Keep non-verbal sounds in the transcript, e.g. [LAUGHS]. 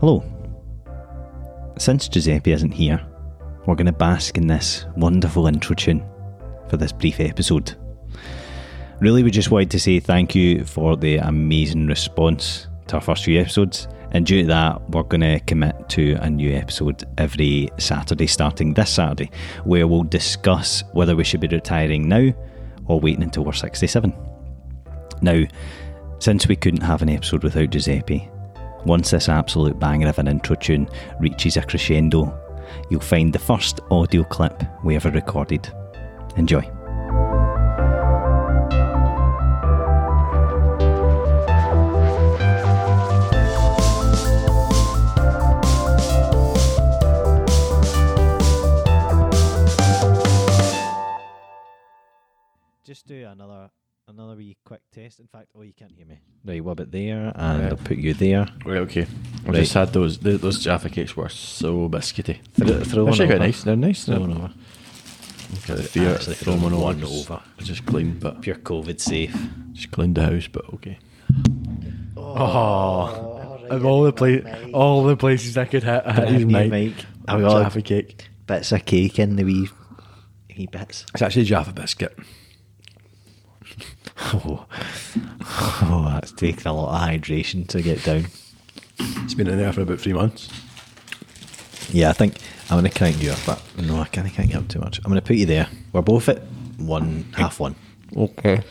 Hello. Since Giuseppe isn't here, we're going to bask in this wonderful intro tune for this brief episode. Really, we just wanted to say thank you for the amazing response to our first few episodes. And due to that, we're going to commit to a new episode every Saturday, starting this Saturday, where we'll discuss whether we should be retiring now or waiting until we're 67. Now, since we couldn't have an episode without Giuseppe, once this absolute banger of an intro tune reaches a crescendo, you'll find the first audio clip we ever recorded. Enjoy. Just do another another wee quick test. In fact, oh, you can't hear me. Right, what about there? And Right. I'll put you there. Right, okay. I Right. just had those th- those Jaffa cakes were so biscuity. Throw, throw Actually, one quite over. nice. They're nice. Throw They're, one over. Got the fear Actually, throw throw one over. one Just- over. Just clean, but Pure COVID safe. just cleaned the house, but okay. Oh, oh of all the pla- all the places I could hit, I hit his mic. Mike. A I've Jaffa cake. bits of cake in the wee, wee bits. It's actually a Jaffa biscuit. Oh, [LAUGHS] oh, that's taking a lot of hydration to get down. It's been in there for about three months. Yeah, I think I'm going to crank you up, but no, I can't crank you up too much. I'm going to put you there. We're both at one, half one. Okay.